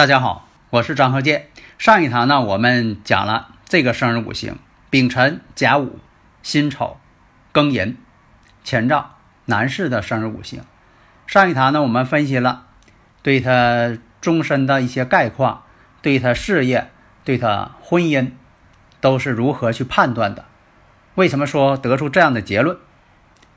大家好，我是张和建。上一堂呢，我们讲了这个生日五行：丙辰、甲午、辛丑、庚寅、乾兆，男士的生日五行。上一堂呢，我们分析了对他终身的一些概况，对他事业、对他婚姻，都是如何去判断的。为什么说得出这样的结论？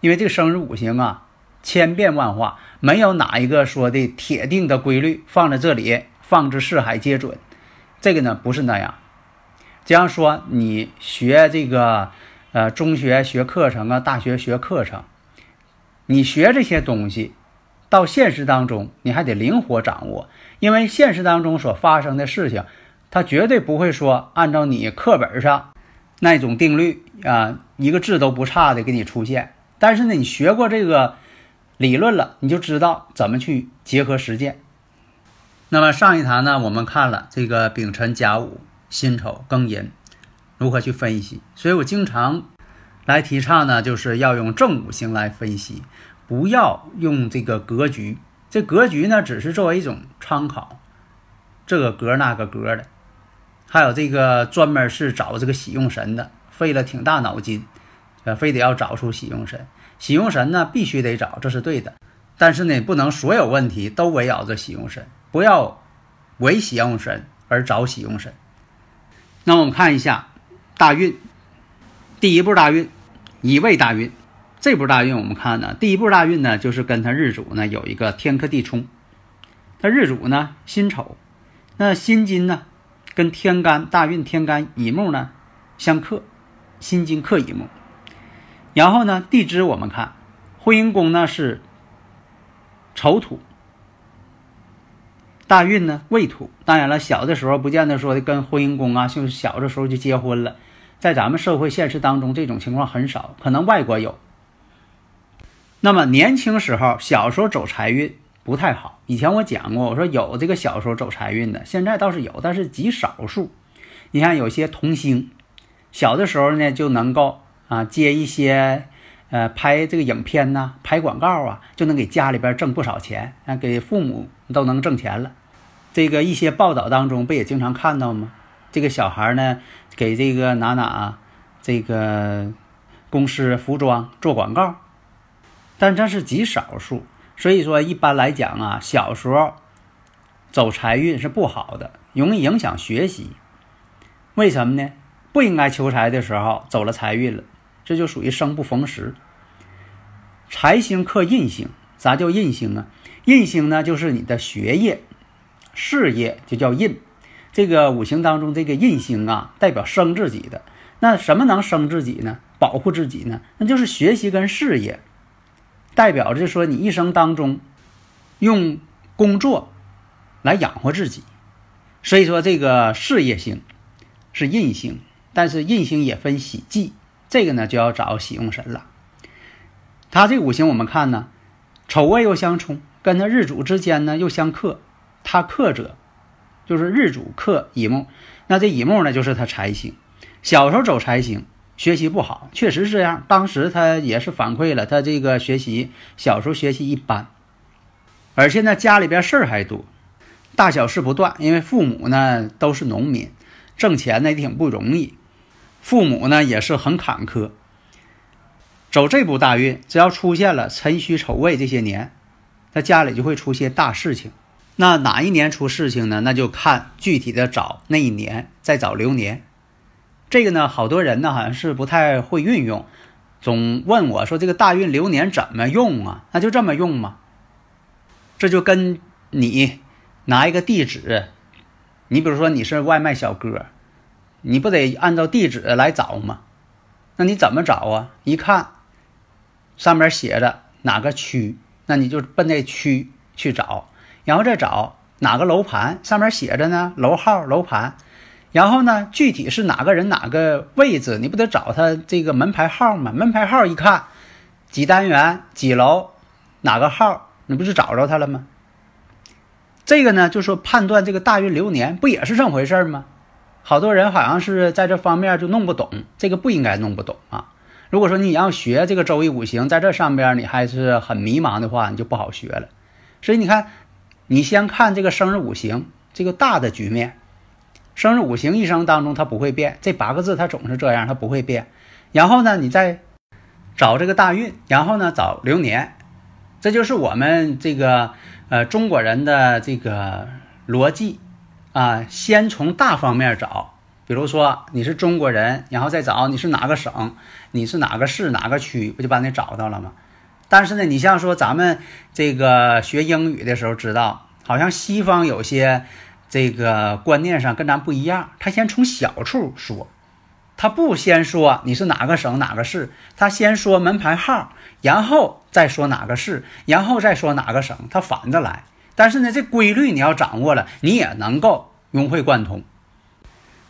因为这个生日五行啊，千变万化，没有哪一个说的铁定的规律放在这里。放之四海皆准，这个呢不是那样。这样说，你学这个呃中学学课程啊，大学学课程，你学这些东西，到现实当中你还得灵活掌握，因为现实当中所发生的事情，它绝对不会说按照你课本上那种定律啊，一个字都不差的给你出现。但是呢，你学过这个理论了，你就知道怎么去结合实践。那么上一堂呢，我们看了这个丙辰、甲午、辛丑、庚寅如何去分析，所以我经常来提倡呢，就是要用正五行来分析，不要用这个格局。这格局呢，只是作为一种参考，这个格那个格的，还有这个专门是找这个喜用神的，费了挺大脑筋，呃，非得要找出喜用神。喜用神呢，必须得找，这是对的。但是呢，不能所有问题都围绕着喜用神。不要为喜用神而找喜用神。那我们看一下大运，第一步大运，乙未大运。这步大运我们看呢，第一步大运呢，就是跟他日主呢有一个天克地冲。他日主呢辛丑，那辛金呢跟天干大运天干乙木呢相克，辛金克乙木。然后呢地支我们看婚姻宫呢是丑土。大运呢未土，当然了，小的时候不见得说的跟婚姻宫啊，就是小的时候就结婚了，在咱们社会现实当中，这种情况很少，可能外国有。那么年轻时候小时候走财运不太好，以前我讲过，我说有这个小时候走财运的，现在倒是有，但是极少数。你看有些童星，小的时候呢就能够啊接一些呃拍这个影片呐，拍广告啊，就能给家里边挣不少钱啊，给父母都能挣钱了。这个一些报道当中不也经常看到吗？这个小孩呢，给这个哪哪这个公司服装做广告，但这是极少数。所以说，一般来讲啊，小时候走财运是不好的，容易影响学习。为什么呢？不应该求财的时候走了财运了，这就属于生不逢时。财星克印星，啥叫印星啊？印星呢，就是你的学业。事业就叫印，这个五行当中这个印星啊，代表生自己的。那什么能生自己呢？保护自己呢？那就是学习跟事业，代表着说你一生当中用工作来养活自己。所以说这个事业星是印星，但是印星也分喜忌，这个呢就要找喜用神了。他这五行我们看呢，丑未又相冲，跟他日主之间呢又相克。他克者，就是日主克乙木，那这乙木呢，就是他财星。小时候走财星，学习不好，确实是这样。当时他也是反馈了，他这个学习小时候学习一般，而现在家里边事儿还多，大小事不断。因为父母呢都是农民，挣钱呢也挺不容易，父母呢也是很坎坷。走这步大运，只要出现了辰戌丑未这些年，他家里就会出现大事情。那哪一年出事情呢？那就看具体的找那一年，再找流年。这个呢，好多人呢好像是不太会运用，总问我说：“这个大运流年怎么用啊？”那就这么用吗？这就跟你拿一个地址，你比如说你是外卖小哥，你不得按照地址来找吗？那你怎么找啊？一看上面写着哪个区，那你就奔那区去找，然后再找哪个楼盘上面写着呢楼号楼盘，然后呢具体是哪个人哪个位置，你不得找他这个门牌号吗？门牌号一看几单元几楼哪个号，你不是找着他了吗？这个呢就说判断这个大运流年不也是这么回事吗？好多人好像是在这方面就弄不懂，这个不应该弄不懂啊。如果说你要学这个周易五行，在这上边你还是很迷茫的话，你就不好学了。所以你看，你先看这个生日五行这个大的局面，生日五行一生当中它不会变，这八个字它总是这样，它不会变。然后呢，你再找这个大运，然后呢找流年，这就是我们这个呃中国人的这个逻辑。啊，先从大方面找，比如说你是中国人，然后再找你是哪个省，你是哪个市哪个区，不就把你找到了吗？但是呢，你像说咱们这个学英语的时候知道，好像西方有些这个观念上跟咱不一样，他先从小处说，他不先说你是哪个省哪个市，他先说门牌号，然后再说哪个市，然后再说哪个省，他反着来。但是呢，这规律你要掌握了，你也能够融会贯通。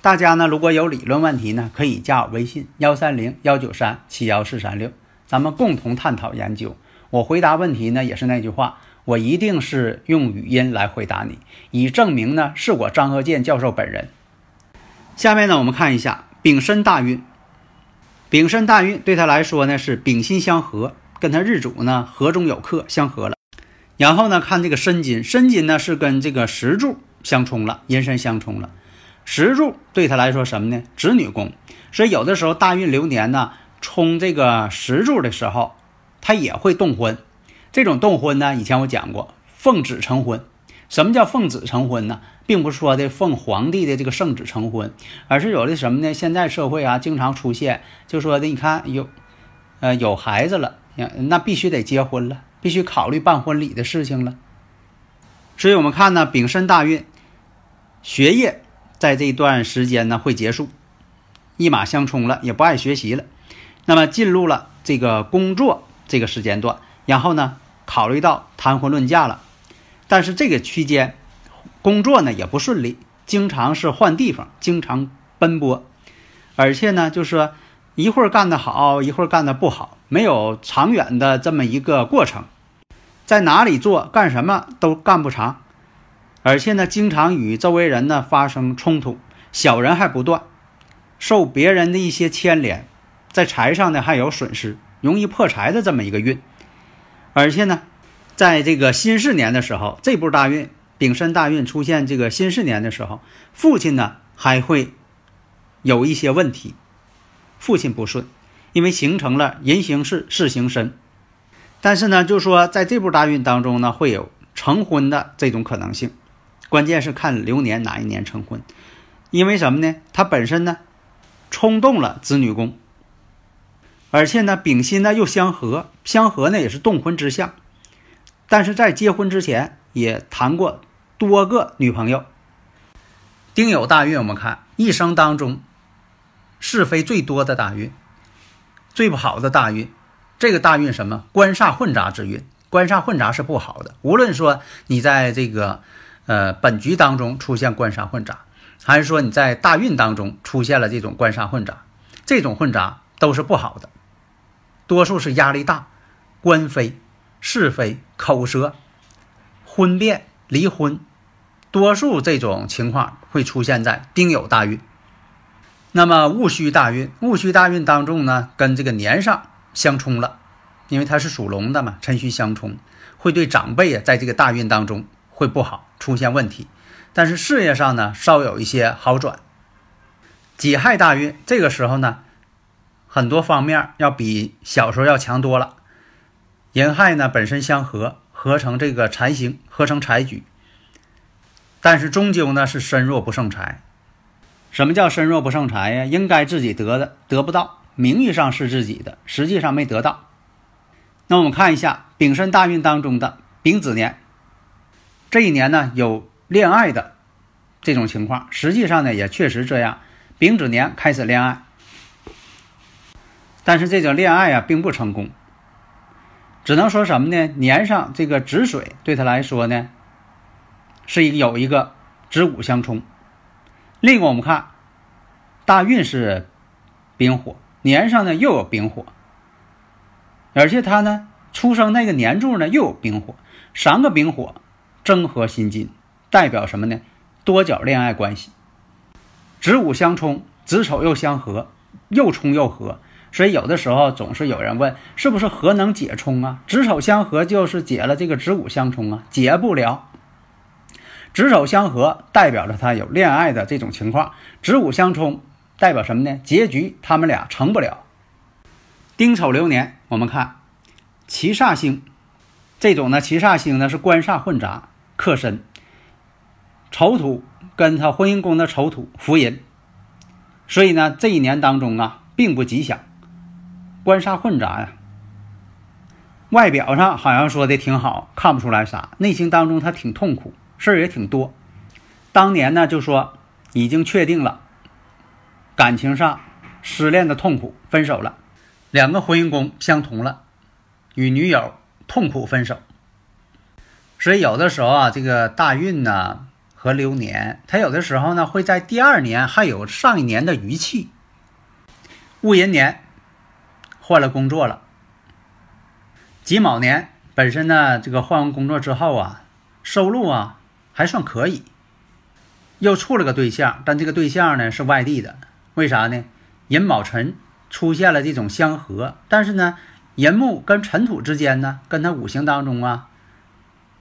大家呢，如果有理论问题呢，可以加我微信幺三零幺九三七幺四三六，咱们共同探讨研究。我回答问题呢，也是那句话，我一定是用语音来回答你，以证明呢是我张鹤健教授本人。下面呢，我们看一下丙申大运。丙申大运对他来说呢是丙辛相合，跟他日主呢合中有克相合了。然后呢，看这个申金，申金呢是跟这个石柱相冲了，寅申相冲了。石柱对他来说什么呢？子女宫。所以有的时候大运流年呢，冲这个石柱的时候，他也会动婚。这种动婚呢，以前我讲过，奉子成婚。什么叫奉子成婚呢？并不是说的奉皇帝的这个圣旨成婚，而是有的什么呢？现在社会啊，经常出现，就说的你看有，呃，有孩子了，那必须得结婚了。必须考虑办婚礼的事情了，所以我们看呢，丙申大运，学业在这一段时间呢会结束，一马相冲了，也不爱学习了。那么进入了这个工作这个时间段，然后呢考虑到谈婚论嫁了，但是这个区间工作呢也不顺利，经常是换地方，经常奔波，而且呢就是。一会儿干得好，一会儿干得不好，没有长远的这么一个过程，在哪里做干什么都干不长，而且呢，经常与周围人呢发生冲突，小人还不断，受别人的一些牵连，在财上呢还有损失，容易破财的这么一个运，而且呢，在这个辛巳年的时候，这部大运丙申大运出现这个辛巳年的时候，父亲呢还会有一些问题。父亲不顺，因为形成了人行事，事行身。但是呢，就说在这部大运当中呢，会有成婚的这种可能性。关键是看流年哪一年成婚，因为什么呢？他本身呢，冲动了子女宫，而且呢，丙辛呢又相合，相合呢也是动婚之相。但是在结婚之前也谈过多个女朋友。丁酉大运，我们看一生当中。是非最多的大运，最不好的大运，这个大运什么？官煞混杂之运，官煞混杂是不好的。无论说你在这个呃本局当中出现官煞混杂，还是说你在大运当中出现了这种官煞混杂，这种混杂都是不好的。多数是压力大，官非、是非、口舌、婚变、离婚，多数这种情况会出现在丁酉大运。那么戊戌大运，戊戌大运当中呢，跟这个年上相冲了，因为它是属龙的嘛，辰戌相冲，会对长辈啊，在这个大运当中会不好，出现问题。但是事业上呢，稍有一些好转。己亥大运这个时候呢，很多方面要比小时候要强多了。寅亥呢本身相合，合成这个财星，合成财局，但是终究呢是身弱不胜财。什么叫身弱不胜财呀？应该自己得的得不到，名义上是自己的，实际上没得到。那我们看一下丙申大运当中的丙子年，这一年呢有恋爱的这种情况，实际上呢也确实这样。丙子年开始恋爱，但是这种恋爱啊并不成功，只能说什么呢？年上这个子水对他来说呢，是一有一个子午相冲。另一个我们看大运是丙火，年上呢又有丙火，而且他呢出生那个年柱呢又有丙火，三个丙火正合心金，代表什么呢？多角恋爱关系。子午相冲，子丑又相合，又冲又合，所以有的时候总是有人问，是不是合能解冲啊？子丑相合就是解了这个子午相冲啊，解不了。子丑相合代表着他有恋爱的这种情况，子午相冲代表什么呢？结局他们俩成不了。丁丑流年，我们看七煞星，这种呢七煞星呢是官煞混杂，克身，丑土。跟他婚姻宫的丑土福银，所以呢，这一年当中啊，并不吉祥，官杀混杂呀。外表上好像说的挺好，看不出来啥，内心当中他挺痛苦，事儿也挺多。当年呢，就说已经确定了，感情上失恋的痛苦，分手了，两个婚姻宫相同了，与女友痛苦分手。所以有的时候啊，这个大运呢。和流年，他有的时候呢会在第二年还有上一年的余气。戊寅年换了工作了，己卯年本身呢这个换完工作之后啊，收入啊还算可以，又处了个对象，但这个对象呢是外地的，为啥呢？寅卯辰出现了这种相合，但是呢寅木跟辰土之间呢，跟他五行当中啊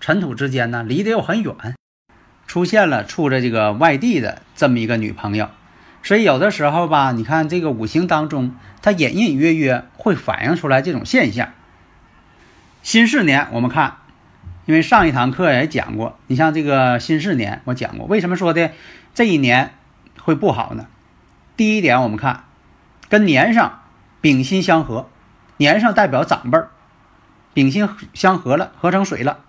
辰土之间呢离得又很远。出现了处着这个外地的这么一个女朋友，所以有的时候吧，你看这个五行当中，它隐隐约约会反映出来这种现象。辛巳年，我们看，因为上一堂课也讲过，你像这个辛巳年，我讲过，为什么说的这一年会不好呢？第一点，我们看跟年上丙辛相合，年上代表长辈儿，丙辛相合了，合成水了。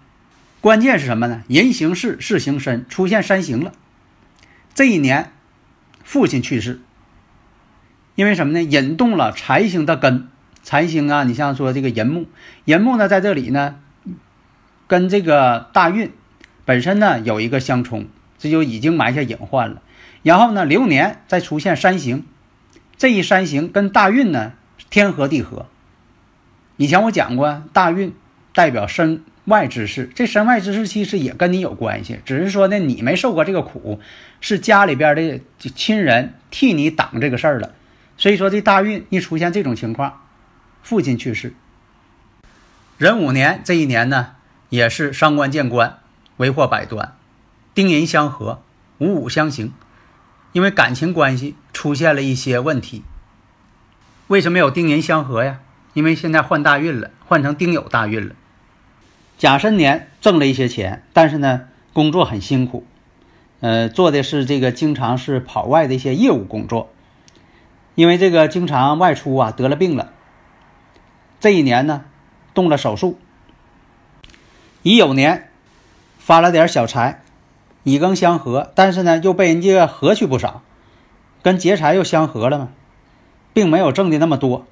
关键是什么呢？人行事，事行身，出现三刑了。这一年，父亲去世，因为什么呢？引动了财星的根。财星啊，你像说这个寅木，寅木呢在这里呢，跟这个大运本身呢有一个相冲，这就已经埋下隐患了。然后呢，流年再出现山行，这一山行跟大运呢天合地合。以前我讲过，大运代表生。外之事，这身外之事其实也跟你有关系，只是说呢，你没受过这个苦，是家里边的亲人替你挡这个事儿了。所以说这大运一出现这种情况，父亲去世，壬午年这一年呢，也是伤官见官，为祸百端，丁寅相合，五五相刑，因为感情关系出现了一些问题。为什么有丁寅相合呀？因为现在换大运了，换成丁酉大运了。甲申年挣了一些钱，但是呢，工作很辛苦，呃，做的是这个经常是跑外的一些业务工作，因为这个经常外出啊，得了病了。这一年呢，动了手术。乙酉年发了点小财，乙庚相合，但是呢，又被人家合去不少，跟劫财又相合了嘛，并没有挣的那么多，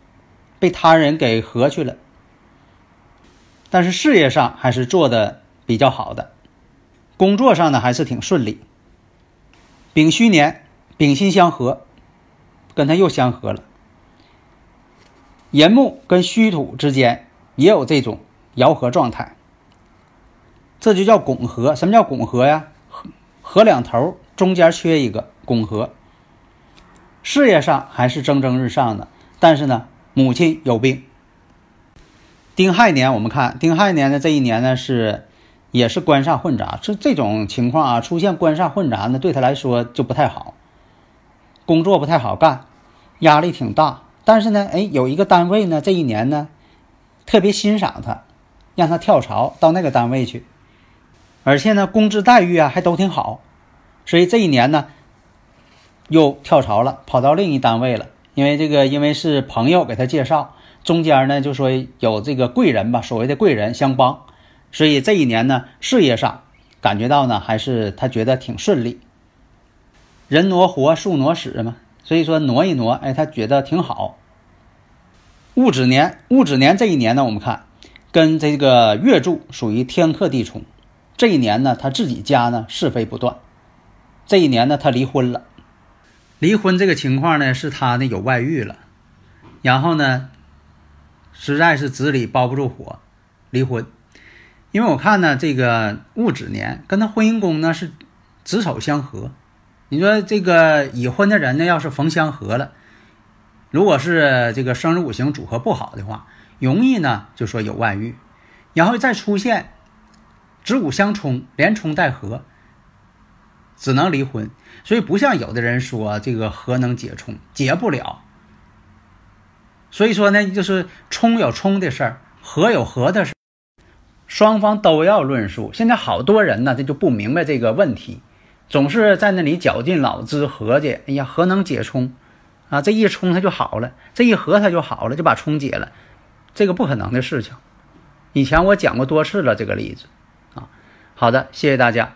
被他人给合去了。但是事业上还是做的比较好的，工作上呢还是挺顺利。丙戌年丙辛相合，跟他又相合了。寅木跟戌土之间也有这种爻合状态，这就叫拱合。什么叫拱合呀？合合两头，中间缺一个，拱合。事业上还是蒸蒸日上的，但是呢，母亲有病。丁亥年，我们看丁亥年的这一年呢，是也是官煞混杂。这这种情况啊，出现官煞混杂呢，对他来说就不太好，工作不太好干，压力挺大。但是呢，哎，有一个单位呢，这一年呢，特别欣赏他，让他跳槽到那个单位去，而且呢，工资待遇啊还都挺好，所以这一年呢，又跳槽了，跑到另一单位了。因为这个，因为是朋友给他介绍。中间呢，就说有这个贵人吧，所谓的贵人相帮，所以这一年呢，事业上感觉到呢，还是他觉得挺顺利。人挪活，树挪死嘛，所以说挪一挪，哎，他觉得挺好。戊子年，戊子年这一年呢，我们看跟这个月柱属于天克地冲，这一年呢，他自己家呢是非不断，这一年呢，他离婚了。离婚这个情况呢，是他呢有外遇了，然后呢，实在是纸里包不住火，离婚。因为我看呢，这个戊子年跟他婚姻宫呢是子丑相合，你说这个已婚的人呢，要是逢相合了，如果是这个生日五行组合不好的话，容易呢就说有外遇，然后再出现子午相冲，连冲带合。只能离婚，所以不像有的人说这个核能解冲，解不了。所以说呢，就是冲有冲的事儿，合有合的事儿，双方都要论述。现在好多人呢，这就不明白这个问题，总是在那里绞尽脑汁合计。哎呀，核能解冲啊？这一冲它就好了，这一合它就好了，就把冲解了，这个不可能的事情。以前我讲过多次了这个例子啊。好的，谢谢大家。